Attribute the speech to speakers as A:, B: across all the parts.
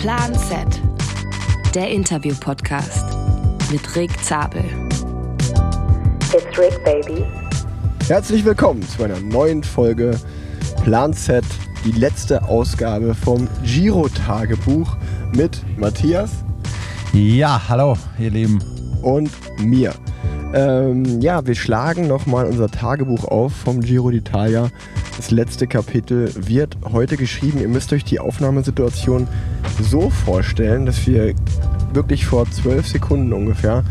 A: Plan Z, der Interview-Podcast mit Rick Zabel.
B: It's Rick, baby.
C: Herzlich willkommen zu einer neuen Folge Plan Z, die letzte Ausgabe vom Giro-Tagebuch mit Matthias.
D: Ja, hallo, ihr Lieben.
C: Und mir. Ähm, ja, wir schlagen nochmal unser Tagebuch auf vom Giro d'Italia. Das letzte Kapitel wird heute geschrieben. Ihr müsst euch die Aufnahmesituation so vorstellen, dass wir wirklich vor zwölf Sekunden ungefähr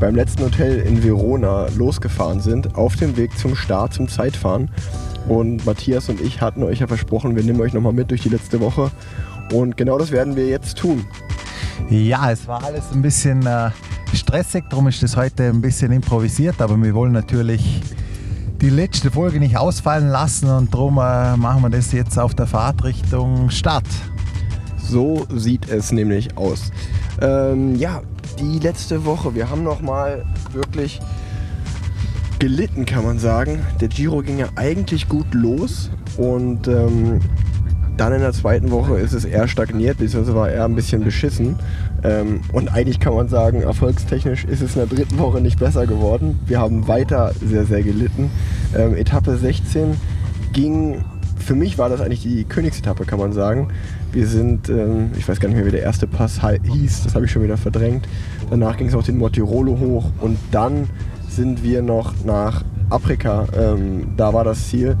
C: beim letzten Hotel in Verona losgefahren sind, auf dem Weg zum Start, zum Zeitfahren. Und Matthias und ich hatten euch ja versprochen, wir nehmen euch nochmal mit durch die letzte Woche. Und genau das werden wir jetzt tun.
D: Ja, es war alles ein bisschen äh, stressig, darum ist das heute ein bisschen improvisiert, aber wir wollen natürlich die letzte Folge nicht ausfallen lassen und darum äh, machen wir das jetzt auf der Fahrt Richtung Start.
C: So sieht es nämlich aus. Ähm, ja, die letzte Woche, wir haben nochmal wirklich gelitten, kann man sagen. Der Giro ging ja eigentlich gut los und ähm, dann in der zweiten Woche ist es eher stagniert, beziehungsweise war eher ein bisschen beschissen. Ähm, und eigentlich kann man sagen, erfolgstechnisch ist es in der dritten Woche nicht besser geworden. Wir haben weiter sehr, sehr gelitten. Ähm, Etappe 16 ging, für mich war das eigentlich die Königsetappe, kann man sagen. Wir sind, ähm, ich weiß gar nicht mehr, wie der erste Pass hieß, das habe ich schon wieder verdrängt. Danach ging es auch den Mortirolo hoch und dann sind wir noch nach Afrika. Ähm, da war das Ziel.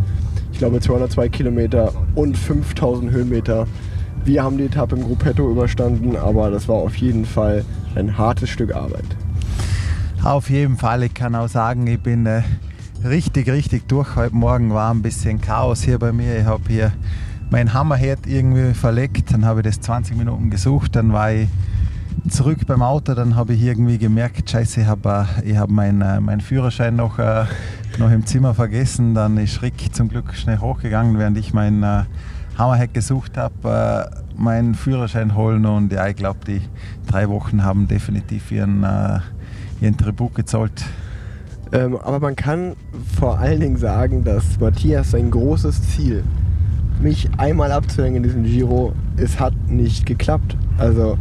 C: Ich glaube 202 Kilometer und 5000 Höhenmeter. Wir haben die Etappe im Gruppetto überstanden, aber das war auf jeden Fall ein hartes Stück Arbeit.
D: Auf jeden Fall, ich kann auch sagen, ich bin äh, richtig, richtig durch. Heute Morgen war ein bisschen Chaos hier bei mir. Ich habe hier mein Hammerherd irgendwie verlegt, dann habe ich das 20 Minuten gesucht, dann war ich zurück beim Auto, dann habe ich irgendwie gemerkt, scheiße, ich habe äh, hab meinen äh, mein Führerschein noch, äh, noch im Zimmer vergessen. Dann ist Rick zum Glück schnell hochgegangen, während ich meinen äh, Hammerhead gesucht habe, meinen Führerschein holen und ja, ich glaube, die drei Wochen haben definitiv ihren, ihren Tribut gezollt.
C: Ähm, aber man kann vor allen Dingen sagen, dass Matthias sein großes Ziel mich einmal abzuhängen in diesem Giro, es hat nicht geklappt. Also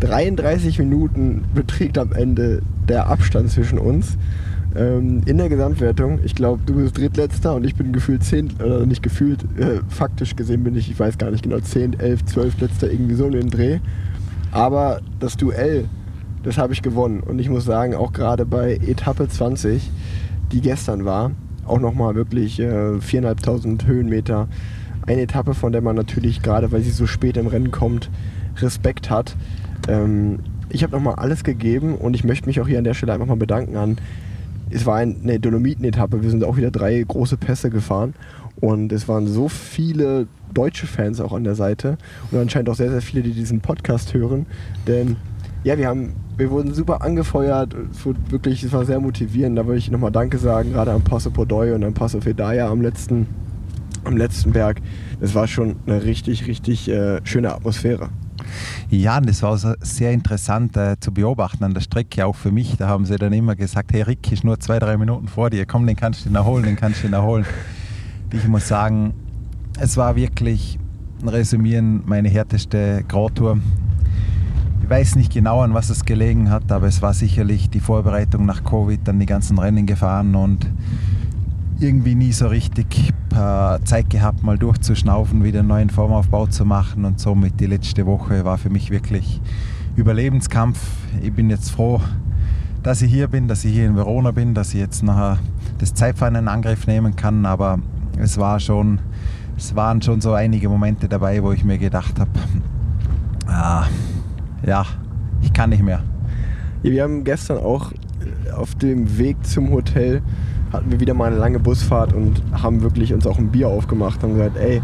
C: 33 Minuten beträgt am Ende der Abstand zwischen uns. Ähm, in der Gesamtwertung, ich glaube, du bist Drittletzter und ich bin gefühlt 10, oder nicht gefühlt, äh, faktisch gesehen bin ich, ich weiß gar nicht genau, 10, 11, 12 Letzter, irgendwie so in den Dreh. Aber das Duell, das habe ich gewonnen. Und ich muss sagen, auch gerade bei Etappe 20, die gestern war, auch nochmal wirklich äh, 4.500 Höhenmeter, eine Etappe, von der man natürlich, gerade weil sie so spät im Rennen kommt, Respekt hat. Ähm, ich habe nochmal alles gegeben und ich möchte mich auch hier an der Stelle einfach mal bedanken an. Es war eine Dolomiten-Etappe, wir sind auch wieder drei große Pässe gefahren und es waren so viele deutsche Fans auch an der Seite und anscheinend auch sehr, sehr viele, die diesen Podcast hören, denn ja, wir haben, wir wurden super angefeuert, es wurde wirklich, es war sehr motivierend, da würde ich nochmal Danke sagen, gerade am Passo Podoy und am Passo Fedaya am letzten am letzten Berg. Das war schon eine richtig, richtig äh, schöne Atmosphäre.
D: Ja, und das war also sehr interessant äh, zu beobachten an der Strecke, auch für mich. Da haben sie dann immer gesagt, hey Rick, ist nur zwei, drei Minuten vor dir, komm, den kannst du erholen, den kannst du erholen. Ich muss sagen, es war wirklich, ein Resümieren, meine härteste Grautour. Ich weiß nicht genau, an was es gelegen hat, aber es war sicherlich die Vorbereitung nach Covid, dann die ganzen Rennen gefahren und irgendwie nie so richtig äh, Zeit gehabt, mal durchzuschnaufen, wieder einen neuen Formaufbau zu machen und somit die letzte Woche war für mich wirklich Überlebenskampf. Ich bin jetzt froh, dass ich hier bin, dass ich hier in Verona bin, dass ich jetzt nachher das Zeitfahren in Angriff nehmen kann, aber es war schon, es waren schon so einige Momente dabei, wo ich mir gedacht habe, ah, ja, ich kann nicht mehr.
C: Ja, wir haben gestern auch auf dem Weg zum Hotel hatten wir wieder mal eine lange Busfahrt und haben wirklich uns auch ein Bier aufgemacht und gesagt, ey,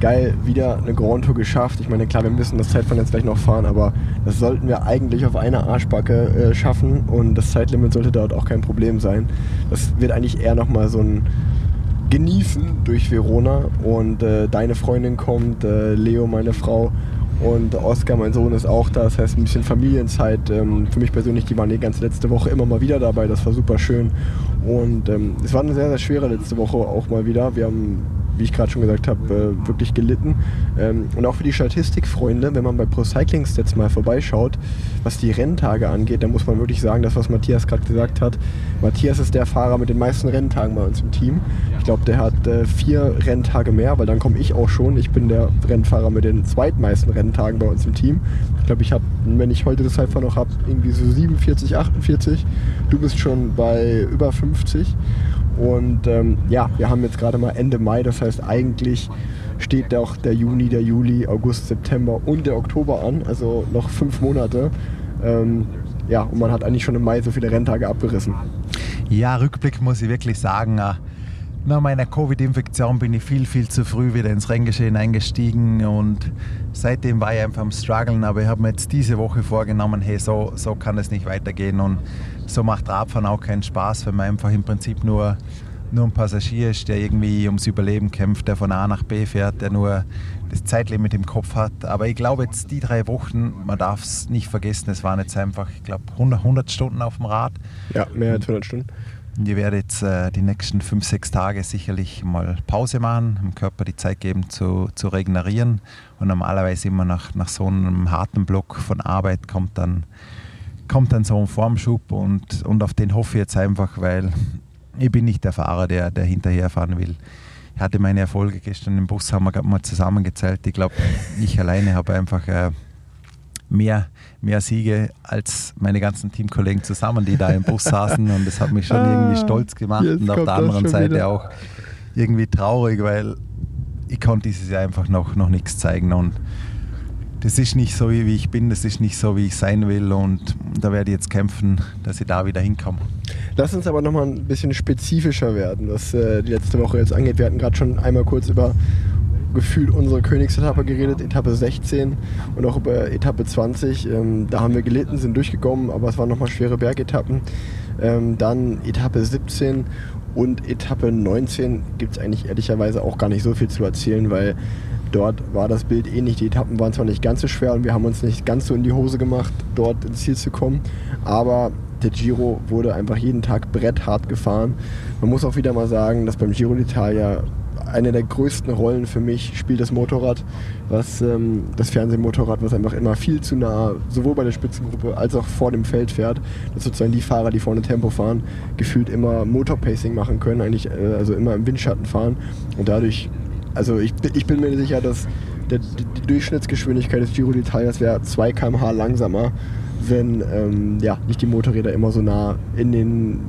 C: geil, wieder eine Grand Tour geschafft. Ich meine, klar, wir müssen das Zeitfahren jetzt gleich noch fahren, aber das sollten wir eigentlich auf einer Arschbacke äh, schaffen und das Zeitlimit sollte dort auch kein Problem sein. Das wird eigentlich eher nochmal so ein Genießen durch Verona und äh, deine Freundin kommt, äh, Leo, meine Frau und Oskar, mein Sohn, ist auch da. Das heißt, ein bisschen Familienzeit. Ähm, für mich persönlich, die waren die ganze letzte Woche immer mal wieder dabei. Das war super schön. Und ähm, es war eine sehr, sehr schwere letzte Woche auch mal wieder. Wir haben wie ich gerade schon gesagt habe, äh, wirklich gelitten. Ähm, und auch für die Statistikfreunde, wenn man bei Pro Cycling Stats mal vorbeischaut, was die Renntage angeht, dann muss man wirklich sagen, das, was Matthias gerade gesagt hat. Matthias ist der Fahrer mit den meisten Renntagen bei uns im Team. Ich glaube, der hat äh, vier Renntage mehr, weil dann komme ich auch schon. Ich bin der Rennfahrer mit den zweitmeisten Renntagen bei uns im Team. Ich glaube, ich habe, wenn ich heute das Cypher noch habe, irgendwie so 47, 48. Du bist schon bei über 50. Und ähm, ja, wir haben jetzt gerade mal Ende Mai, das heißt eigentlich steht auch der Juni, der Juli, August, September und der Oktober an, also noch fünf Monate. Ähm, ja, und man hat eigentlich schon im Mai so viele Renntage abgerissen.
D: Ja, Rückblick muss ich wirklich sagen, äh, nach meiner Covid-Infektion bin ich viel, viel zu früh wieder ins Renngeschehen eingestiegen und seitdem war ich einfach am struggeln, aber ich habe mir jetzt diese Woche vorgenommen, hey, so, so kann es nicht weitergehen und so macht Radfahren auch keinen Spaß, wenn man einfach im Prinzip nur, nur ein Passagier ist, der irgendwie ums Überleben kämpft, der von A nach B fährt, der nur das Zeitlimit im Kopf hat. Aber ich glaube jetzt die drei Wochen, man darf es nicht vergessen, es waren jetzt einfach, ich glaube, 100, 100 Stunden auf dem Rad.
C: Ja, mehr als 100 Stunden.
D: Ich werde jetzt äh, die nächsten fünf, sechs Tage sicherlich mal Pause machen, dem Körper die Zeit geben zu, zu regenerieren. Und normalerweise immer nach, nach so einem harten Block von Arbeit kommt dann kommt dann so ein Formschub und, und auf den hoffe ich jetzt einfach, weil ich bin nicht der Fahrer, der, der hinterherfahren will. Ich hatte meine Erfolge gestern im Bus, haben wir gerade mal zusammengezählt. Ich glaube, ich alleine habe einfach äh, mehr, mehr Siege als meine ganzen Teamkollegen zusammen, die da im Bus saßen. Und das hat mich schon irgendwie ah, stolz gemacht. Jetzt und auf der anderen Seite wieder. auch irgendwie traurig, weil ich konnte dieses Jahr einfach noch, noch nichts zeigen. Und das ist nicht so, wie ich bin, das ist nicht so, wie ich sein will und da werde ich jetzt kämpfen, dass ich da wieder hinkomme.
C: Lass uns aber nochmal ein bisschen spezifischer werden, was äh, die letzte Woche jetzt angeht. Wir hatten gerade schon einmal kurz über gefühlt unsere Königsetappe geredet, Etappe 16 und auch über Etappe 20. Ähm, da haben wir gelitten, sind durchgekommen, aber es waren nochmal schwere Bergetappen. Ähm, dann Etappe 17 und Etappe 19 gibt es eigentlich ehrlicherweise auch gar nicht so viel zu erzählen, weil Dort war das Bild ähnlich. Die Etappen waren zwar nicht ganz so schwer und wir haben uns nicht ganz so in die Hose gemacht, dort ins Ziel zu kommen, aber der Giro wurde einfach jeden Tag bretthart gefahren. Man muss auch wieder mal sagen, dass beim Giro d'Italia eine der größten Rollen für mich spielt das Motorrad, was ähm, das Fernsehmotorrad, was einfach immer viel zu nah, sowohl bei der Spitzengruppe als auch vor dem Feld fährt, dass sozusagen die Fahrer, die vorne Tempo fahren, gefühlt immer Motorpacing machen können, eigentlich äh, also immer im Windschatten fahren und dadurch also ich, ich bin mir sicher, dass der, die Durchschnittsgeschwindigkeit des Giro d'Italia wäre 2 km/h langsamer, wenn ähm, ja, nicht die Motorräder immer so nah in den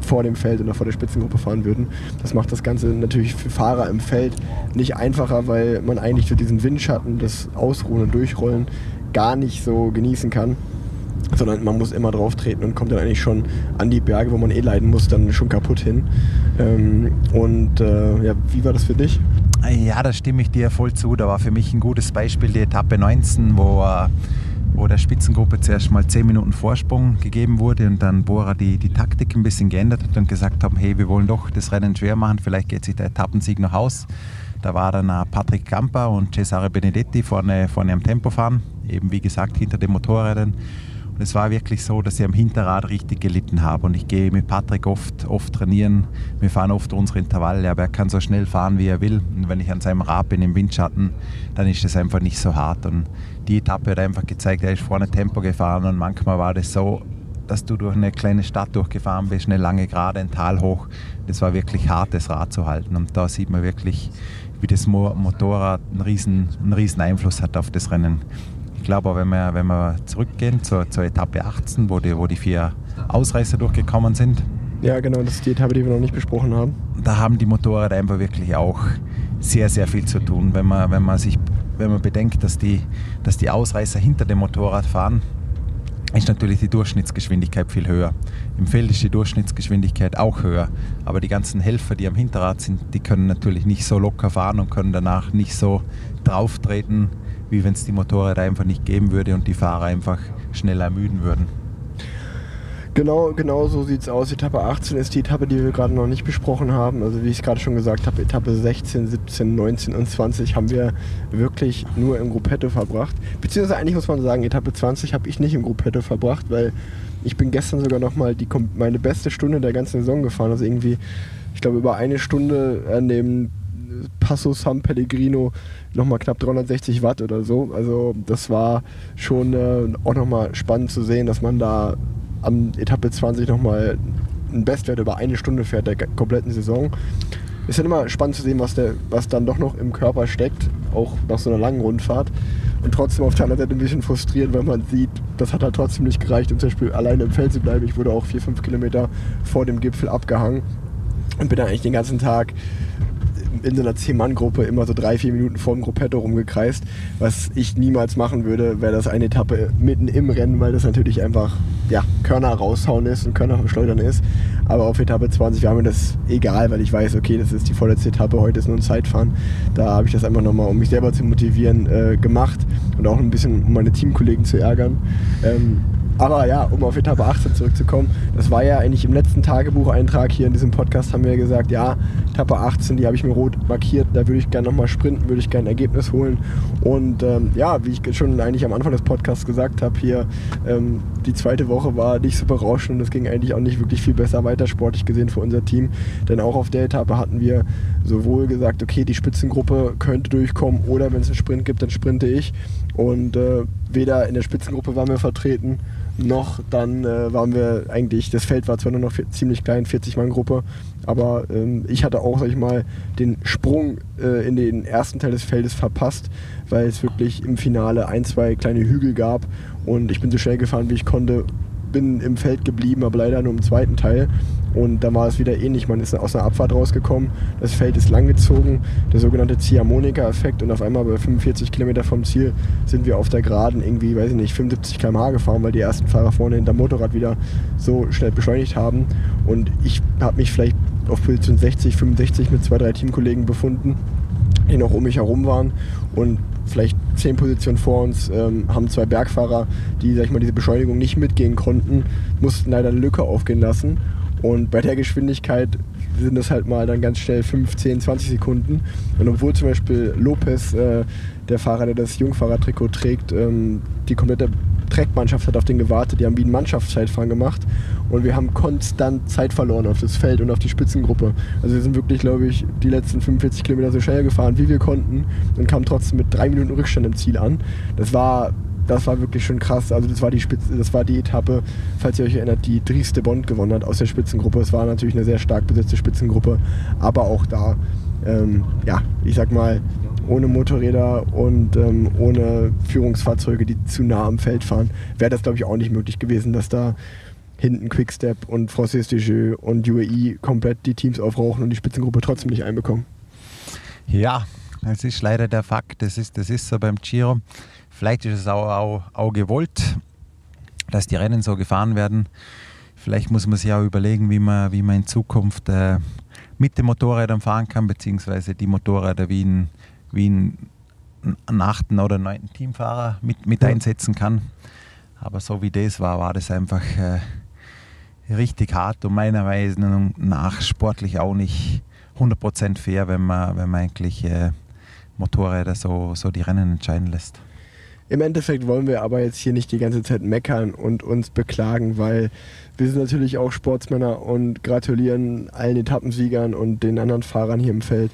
C: vor dem Feld oder vor der Spitzengruppe fahren würden. Das macht das Ganze natürlich für Fahrer im Feld nicht einfacher, weil man eigentlich für diesen Windschatten, das Ausruhen und Durchrollen gar nicht so genießen kann sondern man muss immer drauf treten und kommt dann eigentlich schon an die Berge, wo man eh leiden muss, dann schon kaputt hin. Ähm, und äh, ja, wie war das für dich?
D: Ja, da stimme ich dir voll zu. Da war für mich ein gutes Beispiel die Etappe 19, wo, äh, wo der Spitzengruppe zuerst mal 10 Minuten Vorsprung gegeben wurde und dann Bora die, die Taktik ein bisschen geändert hat und gesagt haben, hey, wir wollen doch das Rennen schwer machen, vielleicht geht sich der Etappensieg noch aus. Da war dann Patrick Campa und Cesare Benedetti vorne, vorne am Tempo fahren, eben wie gesagt hinter den Motorrädern. Und es war wirklich so, dass ich am Hinterrad richtig gelitten habe. Und ich gehe mit Patrick oft, oft trainieren. Wir fahren oft unsere Intervalle, aber er kann so schnell fahren, wie er will. Und wenn ich an seinem Rad bin im Windschatten, dann ist das einfach nicht so hart. Und die Etappe hat einfach gezeigt, er ist vorne Tempo gefahren und manchmal war das so, dass du durch eine kleine Stadt durchgefahren bist, eine lange Gerade, ein Tal hoch. Das war wirklich hart, das Rad zu halten. Und da sieht man wirklich, wie das Motorrad einen riesen, einen riesen Einfluss hat auf das Rennen glaube, wenn wir, wenn wir zurückgehen zur, zur Etappe 18, wo die, wo die vier Ausreißer durchgekommen sind.
C: Ja, genau, das ist die Etappe, die wir noch nicht besprochen haben.
D: Da haben die Motorräder einfach wirklich auch sehr, sehr viel zu tun. Wenn man, wenn man, sich, wenn man bedenkt, dass die, dass die Ausreißer hinter dem Motorrad fahren, ist natürlich die Durchschnittsgeschwindigkeit viel höher. Im Feld ist die Durchschnittsgeschwindigkeit auch höher. Aber die ganzen Helfer, die am Hinterrad sind, die können natürlich nicht so locker fahren und können danach nicht so drauftreten, wie wenn es die Motorräder einfach nicht geben würde und die Fahrer einfach schneller ermüden würden.
C: Genau, genau so sieht es aus. Etappe 18 ist die Etappe, die wir gerade noch nicht besprochen haben. Also wie ich es gerade schon gesagt habe, Etappe 16, 17, 19 und 20 haben wir wirklich nur im Gruppetto verbracht. Beziehungsweise eigentlich muss man sagen, Etappe 20 habe ich nicht im Gruppetto verbracht, weil ich bin gestern sogar nochmal meine beste Stunde der ganzen Saison gefahren. Also irgendwie, ich glaube, über eine Stunde an dem Passo San Pellegrino nochmal knapp 360 Watt oder so. Also das war schon äh, auch nochmal spannend zu sehen, dass man da am Etappe 20 nochmal einen Bestwert über eine Stunde fährt der kompletten Saison. Ist dann immer spannend zu sehen, was, der, was dann doch noch im Körper steckt, auch nach so einer langen Rundfahrt. Und trotzdem auf der anderen Seite ein bisschen frustriert, weil man sieht, das hat halt trotzdem nicht gereicht, um zum Beispiel alleine im Feld zu bleiben. Ich wurde auch vier, fünf Kilometer vor dem Gipfel abgehangen und bin dann eigentlich den ganzen Tag in so einer 10-Mann-Gruppe immer so drei, vier Minuten vor dem Gruppetto rumgekreist. Was ich niemals machen würde, wäre das eine Etappe mitten im Rennen, weil das natürlich einfach ja, Körner raushauen ist und Körner verschleudern ist. Aber auf Etappe 20 war mir das egal, weil ich weiß, okay, das ist die vorletzte Etappe, heute ist nur ein Zeitfahren. Da habe ich das einfach nochmal, um mich selber zu motivieren, äh, gemacht und auch ein bisschen, um meine Teamkollegen zu ärgern. Ähm, aber ja, um auf Etappe 18 zurückzukommen, das war ja eigentlich im letzten Tagebucheintrag hier in diesem Podcast, haben wir gesagt, ja, Etappe 18, die habe ich mir rot markiert, da würde ich gerne nochmal sprinten, würde ich gerne ein Ergebnis holen. Und ähm, ja, wie ich schon eigentlich am Anfang des Podcasts gesagt habe, hier ähm, die zweite Woche war nicht so berauschend und es ging eigentlich auch nicht wirklich viel besser weiter sportlich gesehen für unser Team. Denn auch auf der Etappe hatten wir sowohl gesagt, okay, die Spitzengruppe könnte durchkommen oder wenn es einen Sprint gibt, dann sprinte ich. Und äh, weder in der Spitzengruppe waren wir vertreten, noch dann äh, waren wir eigentlich, das Feld war zwar nur noch ziemlich klein, 40-Mann-Gruppe, aber ähm, ich hatte auch, sag ich mal, den Sprung äh, in den ersten Teil des Feldes verpasst, weil es wirklich im Finale ein, zwei kleine Hügel gab und ich bin so schnell gefahren, wie ich konnte, bin im Feld geblieben, aber leider nur im zweiten Teil. Und da war es wieder ähnlich. Man ist aus einer Abfahrt rausgekommen, das Feld ist langgezogen, der sogenannte Ziehharmonika-Effekt. Und auf einmal bei 45 Kilometer vom Ziel sind wir auf der Geraden irgendwie, weiß ich nicht, 75 km/h gefahren, weil die ersten Fahrer vorne hinter Motorrad wieder so schnell beschleunigt haben. Und ich habe mich vielleicht auf Position 60, 65 mit zwei, drei Teamkollegen befunden, die noch um mich herum waren. Und vielleicht zehn Positionen vor uns, ähm, haben zwei Bergfahrer, die sag ich mal, diese Beschleunigung nicht mitgehen konnten, mussten leider eine Lücke aufgehen lassen. Und bei der Geschwindigkeit sind das halt mal dann ganz schnell 15, 20 Sekunden. Und obwohl zum Beispiel Lopez, äh, der Fahrer, der das Jungfahrertrikot trägt, ähm, die komplette Trackmannschaft hat auf den gewartet, die haben wie ein Mannschaftszeitfahren gemacht und wir haben konstant Zeit verloren auf das Feld und auf die Spitzengruppe. Also wir sind wirklich, glaube ich, die letzten 45 Kilometer so schnell gefahren, wie wir konnten und kamen trotzdem mit drei Minuten Rückstand im Ziel an. Das war das war wirklich schon krass. Also das war die Spitze, das war die Etappe, falls ihr euch erinnert, die Drieste Bond gewonnen hat aus der Spitzengruppe. Es war natürlich eine sehr stark besetzte Spitzengruppe, aber auch da, ähm, ja, ich sag mal, ohne Motorräder und ähm, ohne Führungsfahrzeuge, die zu nah am Feld fahren, wäre das, glaube ich, auch nicht möglich gewesen, dass da hinten Quickstep und Francis Desjeux und UAE komplett die Teams aufrauchen und die Spitzengruppe trotzdem nicht einbekommen.
D: Ja, das ist leider der Fakt. Das ist, das ist so beim Giro. Vielleicht ist es auch, auch, auch gewollt, dass die Rennen so gefahren werden. Vielleicht muss man sich auch überlegen, wie man, wie man in Zukunft äh, mit den Motorrädern fahren kann, beziehungsweise die Motorräder wie ein, wie ein, einen achten oder neunten Teamfahrer mit, mit ja. einsetzen kann. Aber so wie das war, war das einfach äh, richtig hart und meiner Meinung nach sportlich auch nicht 100% fair, wenn man, wenn man eigentlich äh, Motorräder so, so die Rennen entscheiden lässt.
C: Im Endeffekt wollen wir aber jetzt hier nicht die ganze Zeit meckern und uns beklagen, weil wir sind natürlich auch Sportsmänner und gratulieren allen Etappensiegern und den anderen Fahrern hier im Feld.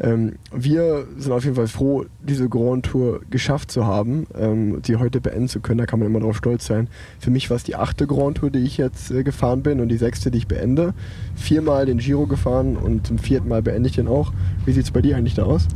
C: Ähm, wir sind auf jeden Fall froh, diese Grand Tour geschafft zu haben, ähm, sie heute beenden zu können. Da kann man immer drauf stolz sein. Für mich war es die achte Grand Tour, die ich jetzt äh, gefahren bin und die sechste, die ich beende. Viermal den Giro gefahren und zum vierten Mal beende ich den auch. Wie sieht es bei dir eigentlich da aus?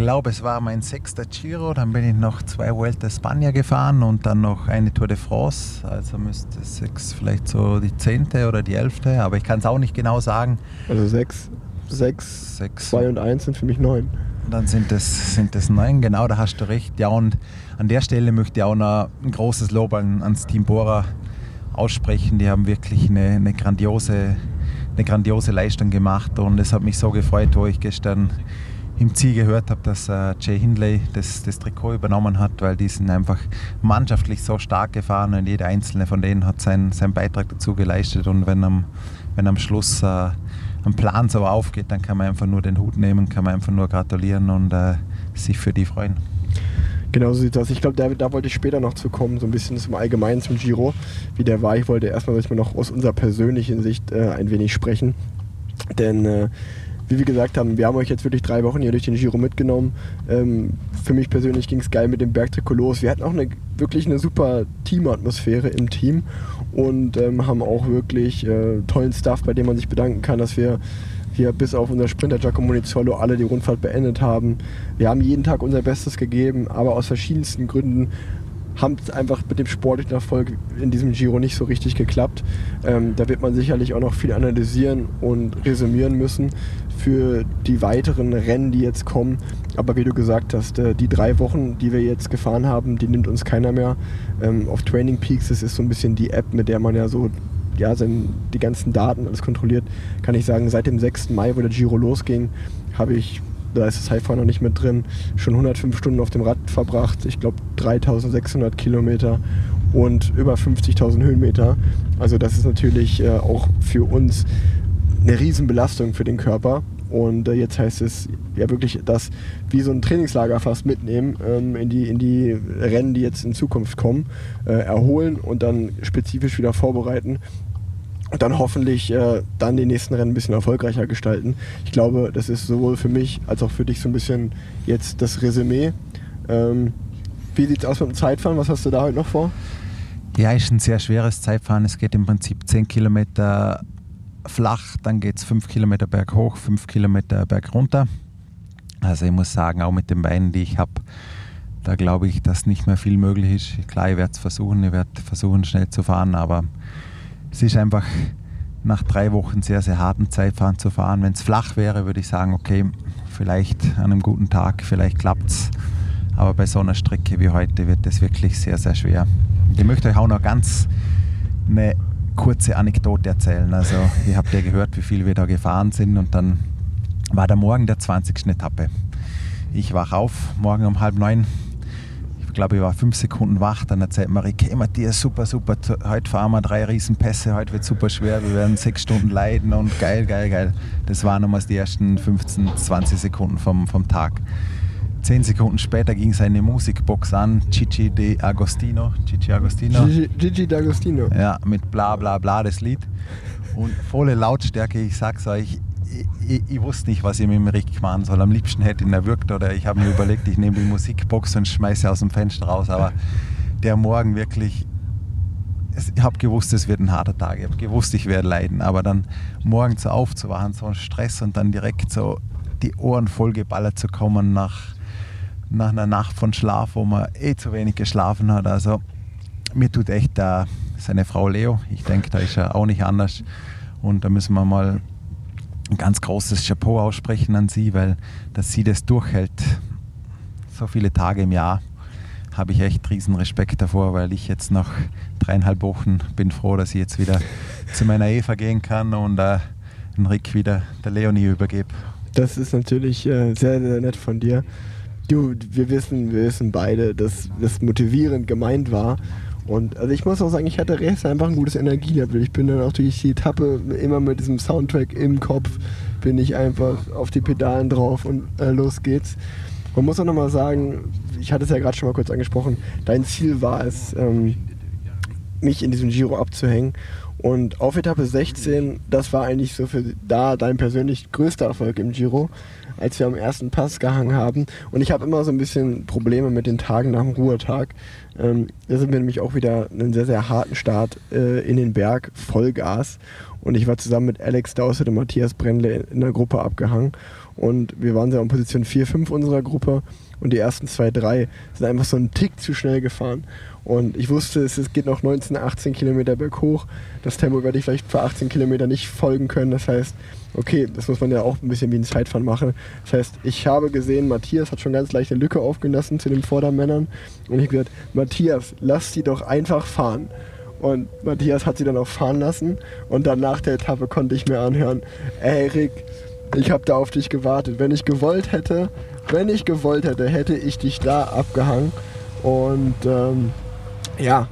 D: Ich glaube, es war mein sechster Giro. Dann bin ich noch zwei Vuelta Spania gefahren und dann noch eine Tour de France. Also müsste sechs vielleicht so die zehnte oder die elfte, aber ich kann es auch nicht genau sagen.
C: Also sechs, sechs, sechs. zwei und eins sind für mich neun.
D: Dann sind es, sind neun, genau, da hast du recht. Ja, und an der Stelle möchte ich auch noch ein großes Lob an, ans Team Bora aussprechen. Die haben wirklich eine, eine, grandiose, eine grandiose Leistung gemacht und es hat mich so gefreut, wo ich gestern im Ziel gehört habe, dass äh, Jay Hindley das, das Trikot übernommen hat, weil die sind einfach mannschaftlich so stark gefahren und jeder einzelne von denen hat seinen, seinen Beitrag dazu geleistet und wenn am, wenn am Schluss äh, ein Plan so aufgeht, dann kann man einfach nur den Hut nehmen, kann man einfach nur gratulieren und äh, sich für die freuen.
C: Genau so sieht das. Ich glaube, da, da, wollte ich später noch zu kommen, so ein bisschen zum Allgemeinen zum Giro, wie der war. Ich wollte erstmal, noch aus unserer persönlichen Sicht äh, ein wenig sprechen. Denn äh, wie wir gesagt haben, wir haben euch jetzt wirklich drei Wochen hier durch den Giro mitgenommen. Ähm, für mich persönlich ging es geil mit dem Bergtrikot los. Wir hatten auch eine, wirklich eine super Teamatmosphäre im Team und ähm, haben auch wirklich äh, tollen Stuff, bei dem man sich bedanken kann, dass wir hier bis auf unser Sprinter Giacomo Nizzolo alle die Rundfahrt beendet haben. Wir haben jeden Tag unser Bestes gegeben, aber aus verschiedensten Gründen haben es einfach mit dem sportlichen Erfolg in diesem Giro nicht so richtig geklappt. Ähm, da wird man sicherlich auch noch viel analysieren und resümieren müssen für die weiteren Rennen, die jetzt kommen. Aber wie du gesagt hast, äh, die drei Wochen, die wir jetzt gefahren haben, die nimmt uns keiner mehr. Ähm, auf Training Peaks, das ist so ein bisschen die App, mit der man ja so ja, die ganzen Daten alles kontrolliert, kann ich sagen, seit dem 6. Mai, wo der Giro losging, habe ich da ist das Highfahren noch nicht mit drin, schon 105 Stunden auf dem Rad verbracht, ich glaube 3600 Kilometer und über 50.000 Höhenmeter. Also das ist natürlich äh, auch für uns eine Riesenbelastung für den Körper. Und äh, jetzt heißt es ja wirklich das wie so ein Trainingslager fast mitnehmen ähm, in, die, in die Rennen, die jetzt in Zukunft kommen, äh, erholen und dann spezifisch wieder vorbereiten und dann hoffentlich äh, dann die nächsten Rennen ein bisschen erfolgreicher gestalten. Ich glaube, das ist sowohl für mich als auch für dich so ein bisschen jetzt das Resümee. Ähm, wie sieht es aus mit dem Zeitfahren? Was hast du da heute noch vor?
D: Ja, ist ein sehr schweres Zeitfahren. Es geht im Prinzip 10 Kilometer flach, dann geht es 5 Kilometer berghoch, 5 Kilometer bergunter. Also ich muss sagen, auch mit den Beinen, die ich habe, da glaube ich, dass nicht mehr viel möglich ist. Klar, ich werde es versuchen, ich werde versuchen, schnell zu fahren, aber es ist einfach nach drei Wochen sehr, sehr harten Zeitfahren zu fahren. Wenn es flach wäre, würde ich sagen, okay, vielleicht an einem guten Tag, vielleicht klappt es. Aber bei so einer Strecke wie heute wird es wirklich sehr, sehr schwer. Ich möchte euch auch noch ganz eine kurze Anekdote erzählen. Also, ihr habt ja gehört, wie viel wir da gefahren sind und dann war der Morgen der 20. Etappe. Ich wach auf, morgen um halb neun, ich glaube, ich war fünf Sekunden wach. Dann erzählt Marike, hey Matthias, super, super, heute fahren wir drei Riesenpässe, heute wird super schwer, wir werden sechs Stunden leiden und geil, geil, geil. Das waren nochmals die ersten 15, 20 Sekunden vom, vom Tag. Zehn Sekunden später ging seine Musikbox an, Gigi de Agostino. Gigi Agostino.
C: Gigi, Gigi D'Agostino.
D: Ja, mit bla bla bla das Lied. Und volle Lautstärke, ich sag's euch, ich, ich, wusste nicht, was ich mit dem Rick machen soll. Am liebsten hätte ich ihn erwürgt oder ich habe mir überlegt, ich nehme die Musikbox und schmeiße aus dem Fenster raus. Aber der Morgen wirklich, ich habe gewusst, es wird ein harter Tag. Ich habe gewusst, ich werde leiden. Aber dann morgens aufzuwachen, so ein Stress und dann direkt so die Ohren vollgeballert zu kommen nach, nach einer Nacht von Schlaf, wo man eh zu wenig geschlafen hat. Also mir tut echt da seine Frau Leo. Ich denke, da ist er auch nicht anders. Und da müssen wir mal ein ganz großes Chapeau aussprechen an sie, weil dass sie das durchhält, so viele Tage im Jahr, habe ich echt riesen Respekt davor, weil ich jetzt nach dreieinhalb Wochen bin froh, dass ich jetzt wieder zu meiner Eva gehen kann und äh, den Rick wieder der Leonie übergebe.
C: Das ist natürlich äh, sehr, sehr nett von dir. Du, wir wissen, wir wissen beide, dass das motivierend gemeint war und also ich muss auch sagen, ich hatte rechts einfach ein gutes Energielevel. Ich bin dann auch durch die Etappe immer mit diesem Soundtrack im Kopf, bin ich einfach auf die Pedalen drauf und äh, los geht's. Man muss auch nochmal sagen, ich hatte es ja gerade schon mal kurz angesprochen, dein Ziel war es, ähm, mich in diesem Giro abzuhängen. Und auf Etappe 16, das war eigentlich so für da dein persönlich größter Erfolg im Giro, als wir am ersten Pass gehangen haben. Und ich habe immer so ein bisschen Probleme mit den Tagen nach dem Ruhetag. Ähm, da sind wir nämlich auch wieder einen sehr, sehr harten Start äh, in den Berg, Vollgas. Und ich war zusammen mit Alex Dowsett und Matthias Brendle in der Gruppe abgehangen. Und wir waren so in Position 4, 5 unserer Gruppe. Und die ersten zwei, drei sind einfach so einen Tick zu schnell gefahren. Und ich wusste, es geht noch 19, 18 Kilometer berghoch. Das Tempo werde ich vielleicht für 18 Kilometer nicht folgen können. Das heißt, okay, das muss man ja auch ein bisschen wie ein Zeitfahren machen. Das heißt, ich habe gesehen, Matthias hat schon ganz leicht eine Lücke aufgelassen zu den Vordermännern. Und ich habe gesagt, Matthias, lass sie doch einfach fahren. Und Matthias hat sie dann auch fahren lassen. Und dann nach der Etappe konnte ich mir anhören, ey Rick, ich habe da auf dich gewartet. Wenn ich gewollt hätte, wenn ich gewollt hätte, hätte ich dich da abgehangen. Und ähm, ja,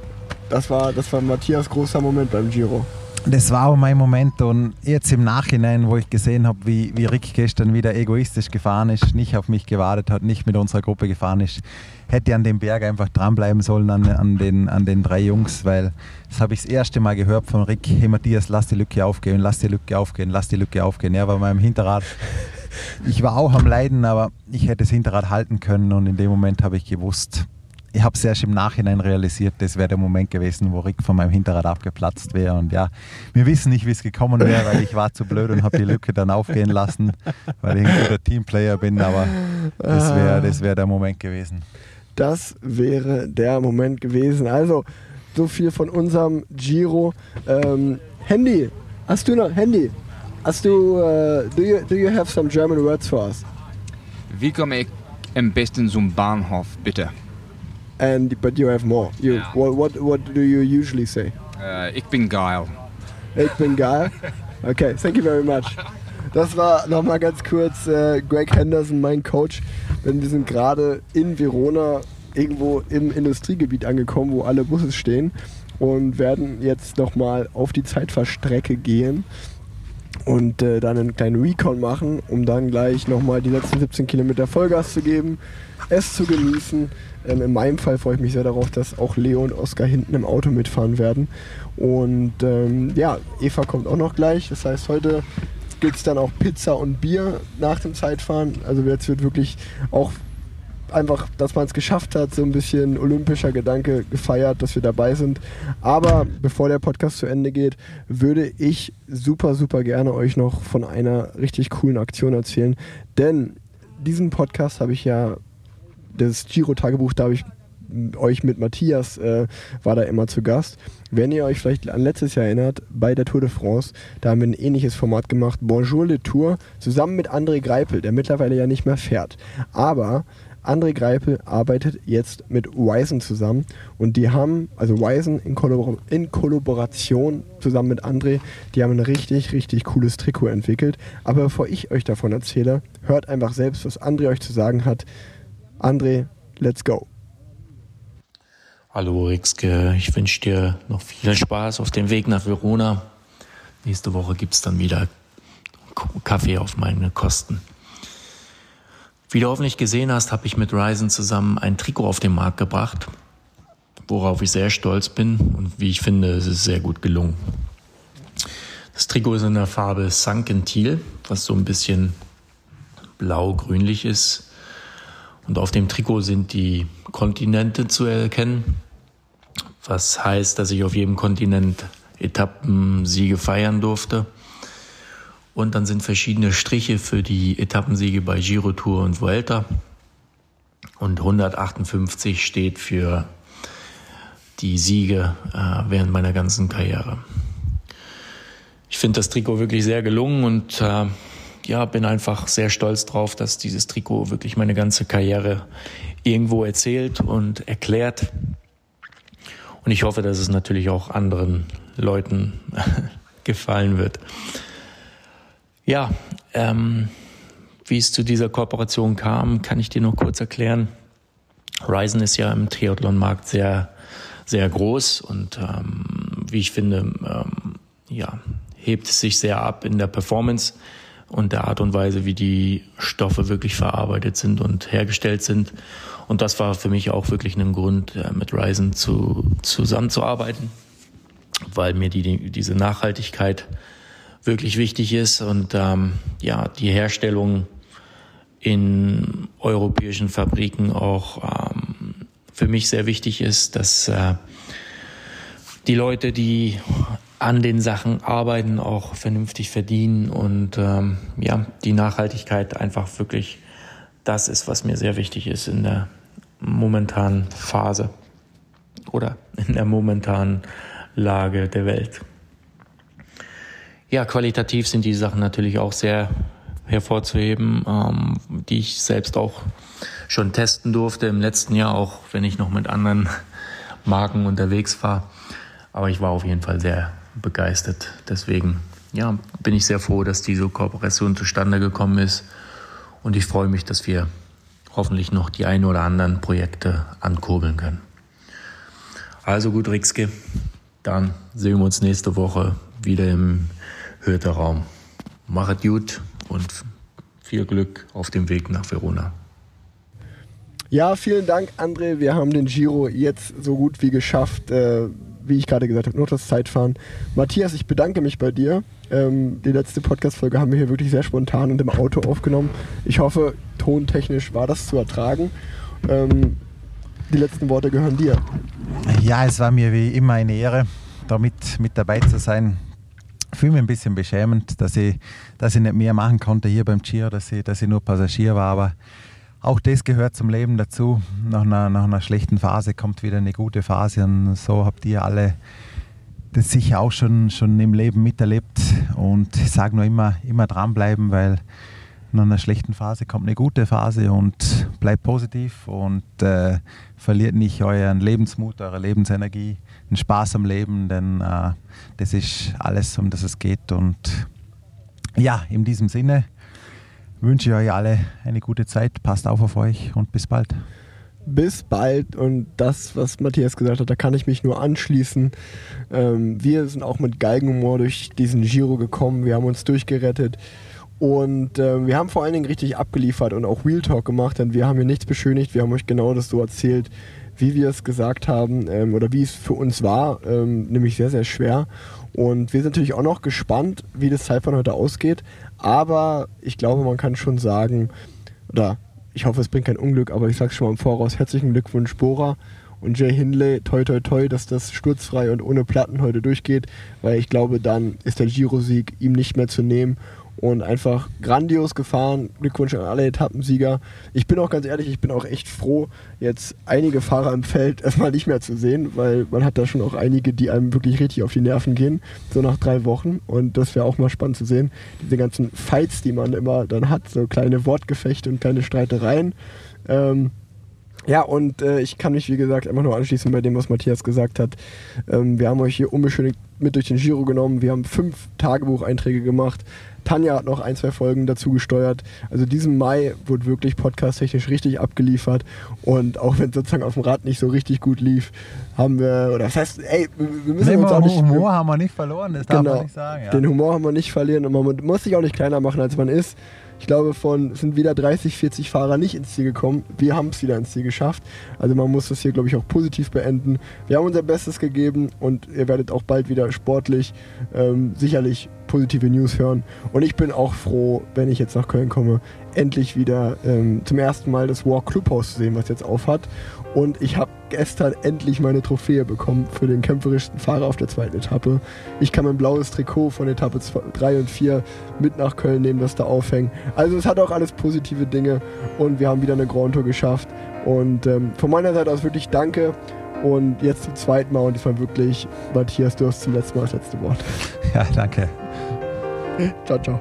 C: das war, das war Matthias großer Moment beim Giro.
D: Das war auch mein Moment und jetzt im Nachhinein, wo ich gesehen habe, wie, wie Rick gestern wieder egoistisch gefahren ist, nicht auf mich gewartet hat, nicht mit unserer Gruppe gefahren ist, hätte an dem Berg einfach dranbleiben sollen an, an, den, an den drei Jungs, weil das habe ich das erste Mal gehört von Rick, hey Matthias, lass die Lücke aufgehen, lass die Lücke aufgehen, lass die Lücke aufgehen. Er war bei meinem Hinterrad. Ich war auch am Leiden, aber ich hätte das Hinterrad halten können und in dem Moment habe ich gewusst, ich habe es erst im Nachhinein realisiert, das wäre der Moment gewesen, wo Rick von meinem Hinterrad abgeplatzt wäre. Und ja, wir wissen nicht, wie es gekommen wäre, weil ich war zu blöd und habe die Lücke dann aufgehen lassen, weil ich ein guter Teamplayer bin. Aber das wäre das wär der Moment gewesen.
C: Das wäre der Moment gewesen. Also, so viel von unserem Giro. Ähm, Handy, hast du noch Handy? Hast du, uh, do, you, do you have some German words for us?
E: Wie komme ich am besten zum Bahnhof, bitte?
C: And but you have more. You,
E: Yeah.
C: what, what what do you usually say?
E: Äh, ich bin geil.
C: Ich bin geil. Okay, thank you very much. Das war nochmal ganz kurz äh, Greg Henderson, mein Coach. Denn wir sind gerade in Verona irgendwo im Industriegebiet angekommen, wo alle Busse stehen und werden jetzt nochmal auf die Zeitfahrstrecke gehen und äh, dann einen kleinen Recon machen, um dann gleich nochmal die letzten 17 Kilometer Vollgas zu geben, es zu genießen. Ähm, in meinem Fall freue ich mich sehr darauf, dass auch Leo und Oskar hinten im Auto mitfahren werden. Und ähm, ja, Eva kommt auch noch gleich. Das heißt, heute gibt es dann auch Pizza und Bier nach dem Zeitfahren. Also jetzt wird wirklich auch einfach, dass man es geschafft hat, so ein bisschen olympischer Gedanke gefeiert, dass wir dabei sind. Aber bevor der Podcast zu Ende geht, würde ich super, super gerne euch noch von einer richtig coolen Aktion erzählen. Denn diesen Podcast habe ich ja, das Giro-Tagebuch, da habe ich euch mit Matthias, äh, war da immer zu Gast. Wenn ihr euch vielleicht an letztes Jahr erinnert, bei der Tour de France, da haben wir ein ähnliches Format gemacht, Bonjour le Tour, zusammen mit André Greipel, der mittlerweile ja nicht mehr fährt. Aber André Greipel arbeitet jetzt mit Wisen zusammen und die haben, also Wisen in, Kollabor in Kollaboration zusammen mit André, die haben ein richtig, richtig cooles Trikot entwickelt. Aber bevor ich euch davon erzähle, hört einfach selbst, was André euch zu sagen hat. André, let's go.
F: Hallo Rixke, ich wünsche dir noch viel Spaß auf dem Weg nach Verona. Nächste Woche gibt es dann wieder Kaffee auf meine Kosten. Wie du hoffentlich gesehen hast, habe ich mit Ryzen zusammen ein Trikot auf den Markt gebracht, worauf ich sehr stolz bin und wie ich finde, es ist sehr gut gelungen. Das Trikot ist in der Farbe Sunken Teal, was so ein bisschen blau-grünlich ist. Und auf dem Trikot sind die Kontinente zu erkennen, was heißt, dass ich auf jedem Kontinent Etappensiege feiern durfte. Und dann sind verschiedene Striche für die Etappensiege bei Giro Tour und Vuelta. Und 158 steht für die Siege äh, während meiner ganzen Karriere. Ich finde das Trikot wirklich sehr gelungen und äh, ja, bin einfach sehr stolz drauf, dass dieses Trikot wirklich meine ganze Karriere irgendwo erzählt und erklärt. Und ich hoffe, dass es natürlich auch anderen Leuten gefallen wird. Ja, ähm, wie es zu dieser Kooperation kam, kann ich dir noch kurz erklären. Ryzen ist ja im Triathlon-Markt sehr, sehr groß und ähm, wie ich finde, ähm, ja, hebt es sich sehr ab in der Performance und der Art und Weise, wie die Stoffe wirklich verarbeitet sind und hergestellt sind. Und das war für mich auch wirklich ein Grund, äh, mit Ryzen zu, zusammenzuarbeiten, weil mir die, diese Nachhaltigkeit wirklich wichtig ist und ähm, ja, die Herstellung in europäischen Fabriken auch ähm, für mich sehr wichtig ist, dass äh, die Leute, die an den Sachen arbeiten, auch vernünftig verdienen und ähm, ja, die Nachhaltigkeit einfach wirklich das ist, was mir sehr wichtig ist in der momentanen Phase oder in der momentanen Lage der Welt. Ja, qualitativ sind die Sachen natürlich auch sehr hervorzuheben, ähm, die ich selbst auch schon testen durfte im letzten Jahr, auch wenn ich noch mit anderen Marken unterwegs war. Aber ich war auf jeden Fall sehr begeistert. Deswegen ja, bin ich sehr froh, dass diese Kooperation zustande gekommen ist. Und ich freue mich, dass wir hoffentlich noch die ein oder anderen Projekte ankurbeln können. Also gut, Rixke, dann sehen wir uns nächste Woche wieder im Hürterraum. Machet gut und viel Glück auf dem Weg nach Verona.
C: Ja, vielen Dank, André. Wir haben den Giro jetzt so gut wie geschafft. Äh, wie ich gerade gesagt habe, nur das Zeitfahren. Matthias, ich bedanke mich bei dir. Ähm, die letzte Podcast-Folge haben wir hier wirklich sehr spontan und im Auto aufgenommen. Ich hoffe, tontechnisch war das zu ertragen. Ähm, die letzten Worte gehören dir.
D: Ja, es war mir wie immer eine Ehre, da mit, mit dabei zu sein. Fühle mich ein bisschen beschämend, dass ich, dass ich nicht mehr machen konnte hier beim Giro, dass ich, dass ich nur Passagier war, aber auch das gehört zum Leben dazu. Nach einer, nach einer schlechten Phase kommt wieder eine gute Phase und so habt ihr alle das sicher auch schon, schon im Leben miterlebt. Und ich sage nur immer, immer dranbleiben, weil nach einer schlechten Phase kommt eine gute Phase und bleibt positiv und äh, verliert nicht euren Lebensmut, eure Lebensenergie, den Spaß am Leben, denn äh, das ist alles, um das es geht. Und ja, in diesem Sinne wünsche ich euch alle eine gute Zeit. Passt auf auf euch und bis bald.
C: Bis bald und das, was Matthias gesagt hat, da kann ich mich nur anschließen. Ähm, wir sind auch mit Galgenhumor durch diesen Giro gekommen. Wir haben uns durchgerettet. Und äh, wir haben vor allen Dingen richtig abgeliefert und auch Real Talk gemacht, denn wir haben hier nichts beschönigt. Wir haben euch genau das so erzählt, wie wir es gesagt haben ähm, oder wie es für uns war, ähm, nämlich sehr, sehr schwer. Und wir sind natürlich auch noch gespannt, wie das Zeitfahren heute ausgeht. Aber ich glaube, man kann schon sagen, oder ich hoffe, es bringt kein Unglück, aber ich sage schon mal im Voraus, herzlichen Glückwunsch Bora und Jay Hindley, toi toi toi, dass das sturzfrei und ohne Platten heute durchgeht, weil ich glaube, dann ist der Giro-Sieg ihm nicht mehr zu nehmen und einfach grandios gefahren. Glückwunsch an alle Etappensieger. Ich bin auch ganz ehrlich, ich bin auch echt froh, jetzt einige Fahrer im Feld erstmal nicht mehr zu sehen, weil man hat da schon auch einige, die einem wirklich richtig auf die Nerven gehen, so nach drei Wochen. Und das wäre auch mal spannend zu sehen. Diese ganzen Fights, die man immer dann hat, so kleine Wortgefechte und kleine Streitereien. Ähm, ja, und äh, ich kann mich, wie gesagt, einfach nur anschließen bei dem, was Matthias gesagt hat. Ähm, wir haben euch hier unbeschönigt mit durch den Giro genommen. Wir haben fünf Tagebucheinträge gemacht. Tanja hat noch ein, zwei Folgen dazu gesteuert. Also diesen Mai wurde wirklich podcast-technisch richtig abgeliefert. Und auch wenn sozusagen auf dem Rad nicht so richtig gut lief, haben wir, oder das heißt, ey, wir müssen nee, uns auch nicht...
D: Humor haben wir nicht verloren, das genau, darf man nicht sagen. Ja.
C: Den Humor haben wir nicht verlieren und man muss sich auch nicht kleiner machen, als man ist. Ich glaube, von sind wieder 30, 40 Fahrer nicht ins Ziel gekommen. Wir haben es wieder ins Ziel geschafft. Also man muss das hier, glaube ich, auch positiv beenden. Wir haben unser Bestes gegeben und ihr werdet auch bald wieder sportlich ähm, sicherlich positive News hören. Und ich bin auch froh, wenn ich jetzt nach Köln komme, endlich wieder ähm, zum ersten Mal das War Clubhaus zu sehen, was jetzt aufhat. Und ich habe gestern endlich meine Trophäe bekommen für den kämpferischsten Fahrer auf der zweiten Etappe. Ich kann mein blaues Trikot von Etappe 3 und 4 mit nach Köln nehmen, das da aufhängen. Also es hat auch alles positive Dinge und wir haben wieder eine Grand Tour geschafft. Und ähm, von meiner Seite aus wirklich danke. Und jetzt zum zweiten Mal und diesmal wirklich, Matthias, du hast zum letzten Mal das letzte Wort.
D: Ja, danke.
C: ciao, ciao.